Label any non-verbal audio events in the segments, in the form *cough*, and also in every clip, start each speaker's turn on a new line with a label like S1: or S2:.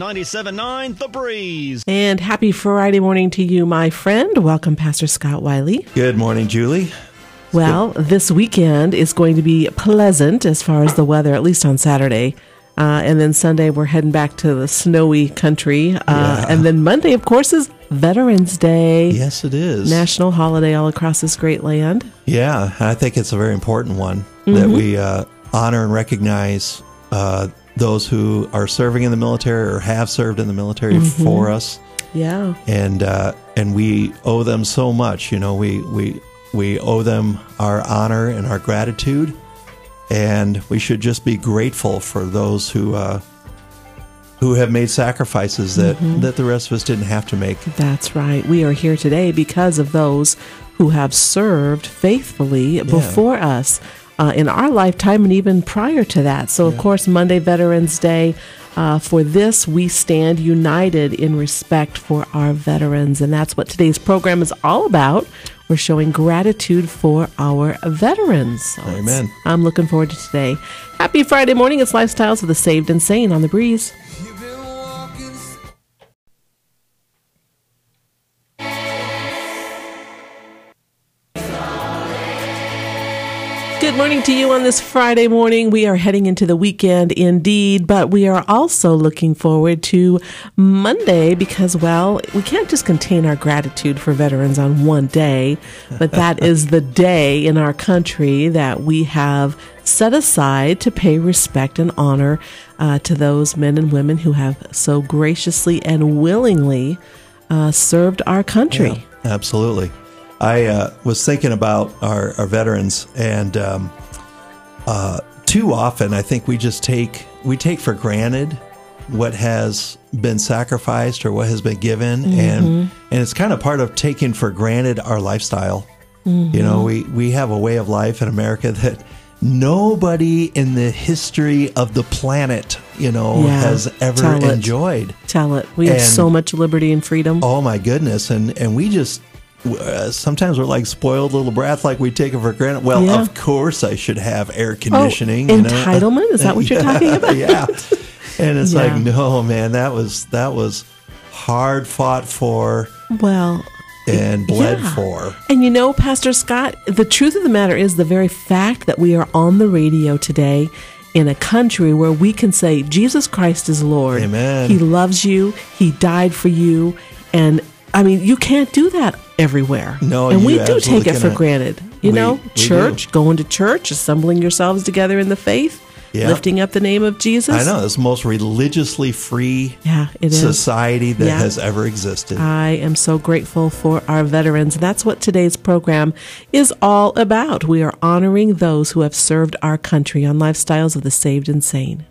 S1: 97.9 The Breeze.
S2: And happy Friday morning to you, my friend. Welcome, Pastor Scott Wiley.
S3: Good morning, Julie.
S2: Well, this weekend is going to be pleasant as far as the weather, at least on Saturday. Uh, and then Sunday, we're heading back to the snowy country. Uh,
S3: Yeah.
S2: And then Monday, of course, is Veterans Day.
S3: Yes, it is.
S2: National holiday all across this great land.
S3: yeah, I think it's a very important one that
S2: Mm-hmm.
S3: we uh, honor and recognize uh, those who are serving in the military or have served in the military
S2: Mm-hmm.
S3: for us,
S2: Yeah.
S3: and uh, and we owe them so much. You know, we we we owe them our honor and our gratitude, and we should just be grateful for those who. Uh, who have made sacrifices that,
S2: Mm-hmm.
S3: that the rest of us didn't have to make.
S2: That's right. We are here today because of those who have served faithfully before us uh, in our lifetime and even prior to that. So, of course, Monday, Veterans Day. Uh, for this, we stand united in respect for our veterans. And that's what today's program is all about. We're showing gratitude for our veterans. So
S3: Amen.
S2: I'm looking forward to today. Happy Friday morning. It's Lifestyles of the Saved and Sane on the Breeze. Morning to you on this Friday morning. We are heading into the weekend indeed, but we are also looking forward to Monday because, well, we can't just contain our gratitude for veterans on one day, but that *laughs* is the day in our country that we have set aside to pay respect and honor uh, to those men and women who have so graciously and willingly uh, served our country.
S3: Yeah, absolutely. I uh, was thinking about our, our veterans, and um, uh, too often I think we just take we take for granted what has been sacrificed or what has been given, and and it's kind of part of taking for granted our lifestyle. You know, we we have a way of life in America *laughs* that nobody in the history of the planet, you know,
S2: Yeah,
S3: has ever
S2: tell it.
S3: enjoyed.
S2: Tell it. We have so much liberty and freedom.
S3: Oh my goodness! And and we just uh, sometimes we're like spoiled little brats, like we take it for granted. Well,
S2: Yeah.
S3: of course I should have air conditioning.
S2: Oh,
S3: you know?
S2: entitlement? Is that what you're *laughs* talking about?
S3: yeah. And it's
S2: Yeah.
S3: like, no, man, that was that was hard fought for
S2: Well,
S3: and bled
S2: Yeah.
S3: for.
S2: And you know, Pastor Scott, the truth of the matter is the very fact that we are on the radio today in a country where we can say Jesus Christ is Lord.
S3: Amen.
S2: He loves you. He died for you. And I mean, you can't do that everywhere.
S3: No,
S2: and we do take it for granted. You
S3: We-
S2: know,
S3: we do.
S2: church, going to church, assembling yourselves together in the faith,
S3: Yeah.
S2: lifting up the name of Jesus.
S3: I know it's the most religiously free
S2: Yeah, it is.
S3: society that
S2: Yeah.
S3: has ever existed.
S2: I am so grateful for our veterans. That's what today's program is all about. We are honoring those who have served our country on Lifestyles of the Saved and Sane.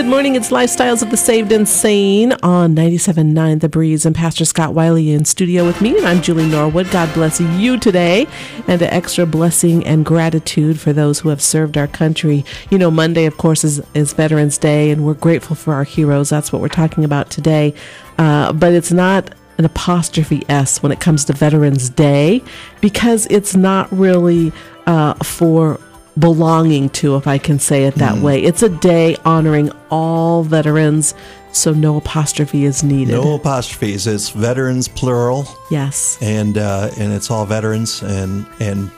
S2: Good morning. It's Lifestyles of the Saved and Sane on 97.9 The Breeze and Pastor Scott Wiley in studio with me. And I'm Julie Norwood. God bless you today and an extra blessing and gratitude for those who have served our country. You know, Monday, of course, is, is Veterans Day and we're grateful for our heroes. That's what we're talking about today. Uh, but it's not an apostrophe S when it comes to Veterans Day because it's not really uh, for belonging to, if I can say it that way. It's a day honoring all veterans, so no apostrophe is needed.
S3: no apostrophes. It's veterans plural.
S2: Yes.
S3: and uh, and it's all veterans and and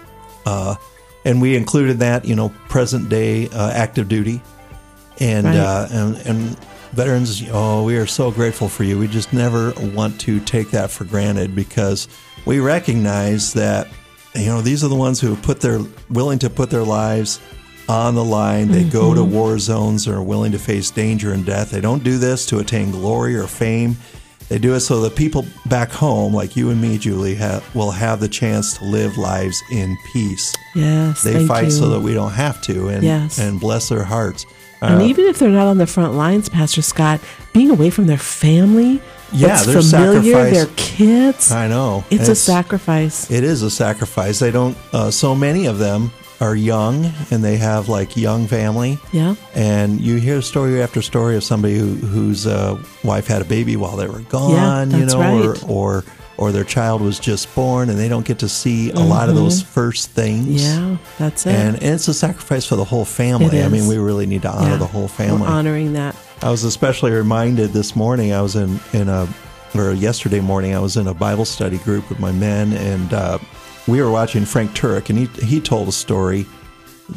S3: uh, and we included that you know present day uh, active duty and
S2: Right.
S3: uh, and and veterans oh we are so grateful for you we just never want to take that for granted because we recognize that you know these are the ones who have put their willing to put their lives on the line they go to mm-hmm. war zones and are willing to face danger and death they don't do this to attain glory or fame they do it so that people back home, like you and me, Julie, ha- will have the chance to live lives in peace.
S2: Yes.
S3: They fight
S2: you.
S3: so that we don't have to, and
S2: Yes.
S3: and bless their hearts.
S2: And
S3: Uh,
S2: even if they're not on the front lines, Pastor Scott, being away from their family,
S3: Yeah, there's
S2: familiar,
S3: sacrifice.
S2: their kids,
S3: I know
S2: it's a sacrifice.
S3: It is a sacrifice. They don't. Uh, so many of them are young and they have like young family.
S2: Yeah.
S3: And you hear story after story of somebody who, whose uh, wife had a baby while they were gone, you
S2: that's
S3: know,
S2: right.
S3: or, or or their child was just born and they don't get to see a lot of those first things.
S2: Mm-hmm. Yeah, that's it.
S3: And, and it's a sacrifice for the whole family. I mean, we really need to honor
S2: Yeah.
S3: the whole family.
S2: We're honoring that.
S3: I was especially reminded this morning. I was in in a or yesterday morning. I was in a Bible study group with my men, and uh, we were watching Frank Turek, and he he told a story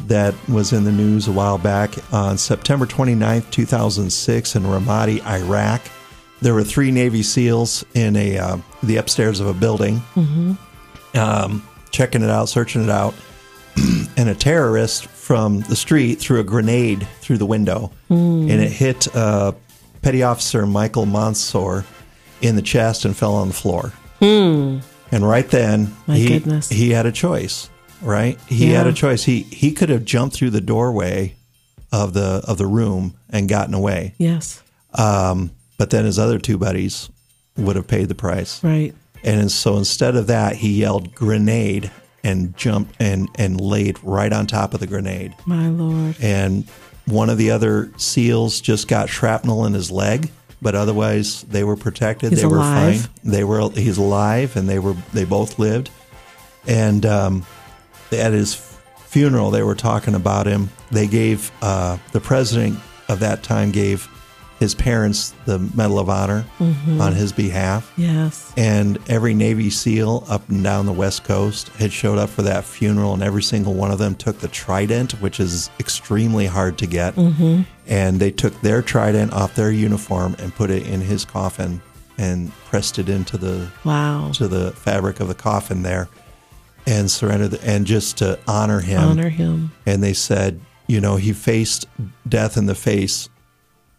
S3: that was in the news a while back on September 29th, 2006 in Ramadi, Iraq. There were three Navy SEALs in a uh, the upstairs of a building, um, checking it out, searching it out, *clears throat* and a terrorist from the street threw a grenade through the window, and it hit uh, Petty Officer Michael Monsoor in the chest and fell on the floor. And right then,
S2: My
S3: he
S2: goodness.
S3: he had a choice. Right, he had a choice. He he could have jumped through the doorway of the of the room and gotten away.
S2: Yes.
S3: Um, but then his other two buddies would have paid the price.
S2: Right.
S3: And so instead of that, he yelled grenade and jumped and, and laid right on top of the grenade.
S2: My Lord.
S3: And one of the other SEALs just got shrapnel in his leg, but otherwise they were protected.
S2: He's
S3: they were
S2: alive.
S3: fine. They were he's alive and they were they both lived. And um, at his funeral they were talking about him. They gave uh, the president of that time gave his parents the Medal of Honor
S2: Mm-hmm.
S3: on his behalf
S2: Yes.
S3: and every Navy SEAL up and down the West Coast had showed up for that funeral, and every single one of them took the trident, which is extremely hard to get. Mm-hmm. And they took their trident off their uniform and put it in his coffin and pressed it into the
S2: Wow.
S3: to the fabric of the coffin there, and surrendered. The, and just to honor him,
S2: Honor him.
S3: and they said, you know, he faced death in the face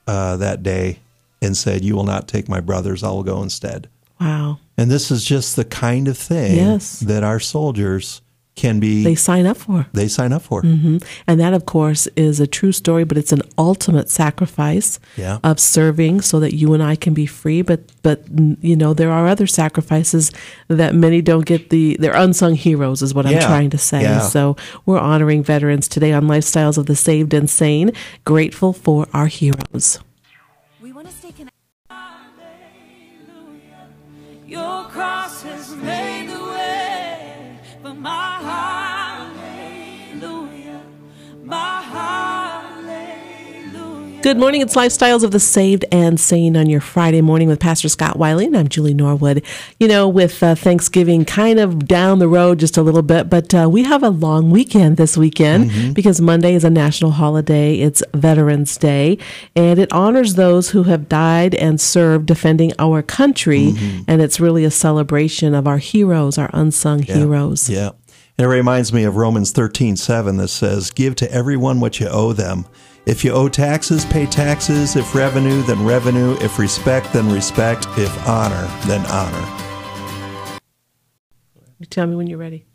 S3: uh, that day and said, "You will not take my brothers; I will go instead."
S2: Wow.
S3: And this is just the kind of thing
S2: Yes.
S3: that our soldiers can be
S2: They
S3: they,
S2: sign up for.
S3: They sign up for.
S2: hmm And that, of course, is a true story, but it's an ultimate sacrifice
S3: Yeah.
S2: of serving so that you and I can be free. But, but you know, there are other sacrifices that many don't get the, they're unsung heroes, is what I'm trying to say.
S3: Yeah.
S2: So we're honoring veterans today on Lifestyles of the Saved and Sane, grateful for our heroes.
S4: We want to stay connected. Your cross has made the way, but my
S2: Good morning. It's Lifestyles of the Saved and Sane on your Friday morning with Pastor Scott Wiley, and I'm Julie Norwood. You know, with uh, Thanksgiving kind of down the road just a little bit, but uh, we have a long weekend this weekend because Monday is a national holiday. It's Veterans Day, and it honors those who have died and served defending our country, and it's really a celebration of our heroes, our unsung heroes.
S3: Yeah. It reminds me of Romans thirteen seven that says, Give to everyone what you owe them. If you owe taxes, pay taxes. If revenue, then revenue. If respect, then respect. If honor, then honor.
S2: You tell me when you're ready.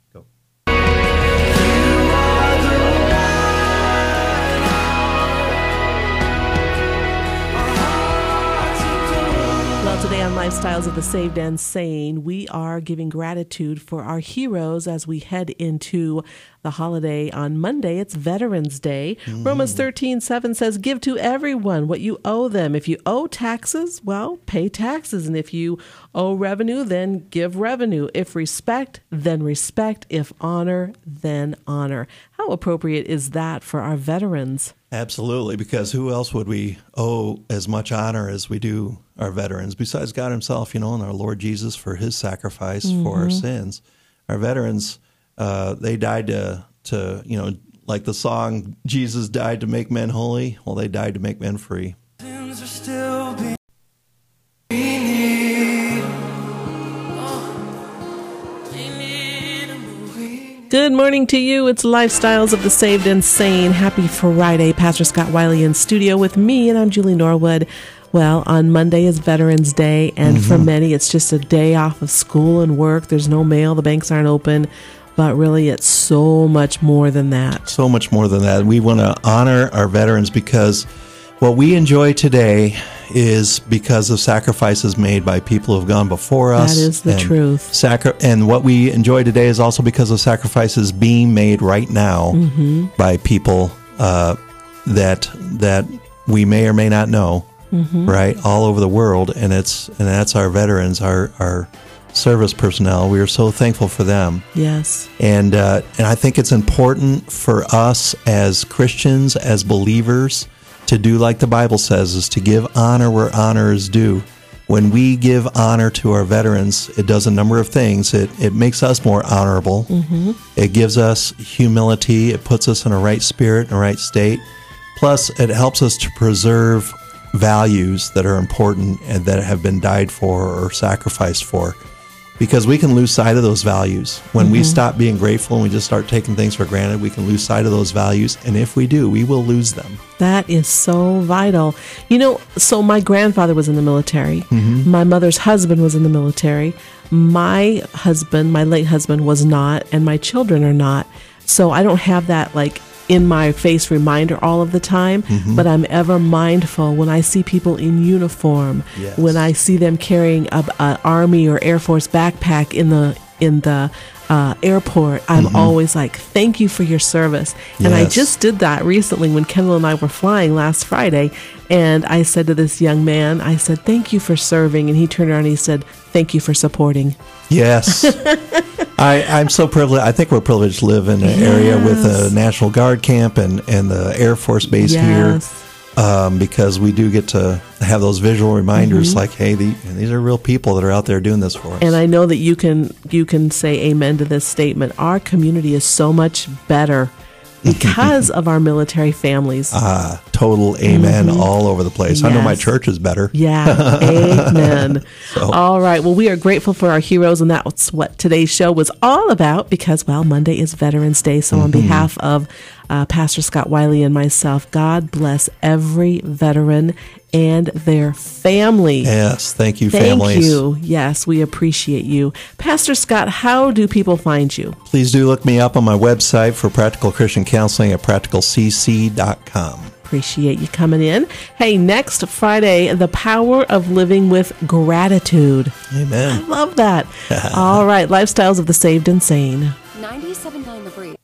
S2: Today on Lifestyles of the Saved and Sane, we are giving gratitude for our heroes as we head into the holiday on Monday. It's Veterans Day. Romans 13, 7 says, Give to everyone what you owe them. If you owe taxes, well, pay taxes. And if you owe revenue, then give revenue. If respect, then respect. If honor, then honor. How appropriate is that for our veterans?
S3: Absolutely, because who else would we owe as much honor as we do our veterans, besides God Himself, you know, and our Lord Jesus for His sacrifice for our mm-hmm. sins? Our veterans, uh, they died to, to, you know, like the song, Jesus died to make men holy. Well, they died to make men free.
S4: Sins are still being
S2: Good morning to you. It's Lifestyles of the Saved and Sane. Happy Friday. Pastor Scott Wiley in studio with me, and I'm Julie Norwood. Well, on Monday is Veterans Day, and for many, it's just a day off of school and work. There's no mail, the banks aren't open, but really, it's so much more than that.
S3: So much more than that. We want to honor our veterans because what we enjoy today is because of sacrifices made by people who have gone before us.
S2: That is the
S3: and
S2: truth.
S3: Sacri- and what we enjoy today is also because of sacrifices being made right now
S2: Mm-hmm.
S3: by people uh, that that we may or may not know,
S2: Mm-hmm.
S3: right, all over the world. And it's and that's our veterans, our our service personnel. We are so thankful for them
S2: Yes.
S3: and uh, and I think it's important for us as Christians, as believers, to do like the Bible says, is to give honor where honor is due. When we give honor to our veterans, it does a number of things. It it makes us more honorable. It gives us humility. It puts us in a right spirit, in a right state. Plus, it helps us to preserve values that are important and that have been died for or sacrificed for because we can lose sight of those values when we stop being grateful and we just start taking things for granted we can lose sight of those values and if we do we will lose them
S2: That is so vital. You know, so my grandfather was in the military.
S3: Mm-hmm.
S2: My mother's husband was in the military. My husband, my late husband, was not, and my children are not. So I don't have that like in my face reminder all of the time,
S3: Mm-hmm.
S2: but I'm ever mindful when I see people in uniform,
S3: Yes.
S2: when I see them carrying a, a army or air force backpack in the in the uh, airport. I'm always like, "Thank you for your service," and I
S3: Mm-hmm.
S2: Just did that recently when Kendall and I were flying last Friday. And I said to this young man, I said, Thank you for serving. And he turned around and he said, Thank you for supporting.
S3: yes *laughs* I, i'm so privileged i think we're privileged to live in an area with a national guard camp and, and the air force base
S2: Yes.
S3: here um, because we do get to have those visual reminders
S2: Mm-hmm.
S3: like hey the, these are real people that are out there doing this for us
S2: And I know that you can you can say amen to this statement. Our community is so much better because of our military families. *laughs*
S3: ah total amen all over the place i know my
S2: Mm-hmm.
S3: Church is better
S2: Yeah, *laughs* amen. All right. Well, we are grateful for our heroes, and that's what today's show was all about because, well, Monday is Veterans Day. So, on behalf of uh, Pastor Scott Wiley and myself, God bless every veteran and their family.
S3: yes thank you
S2: Thank
S3: families
S2: you. Yes, we appreciate you. Pastor Scott, how do people find you?
S3: Please do look me up on my website for practical Christian counseling at practicalcc.com.
S2: Appreciate you coming in. Hey, next Friday, the power of living with gratitude.
S3: Amen.
S2: I love that. *laughs* All right, lifestyles of the saved and sane.
S5: 97.9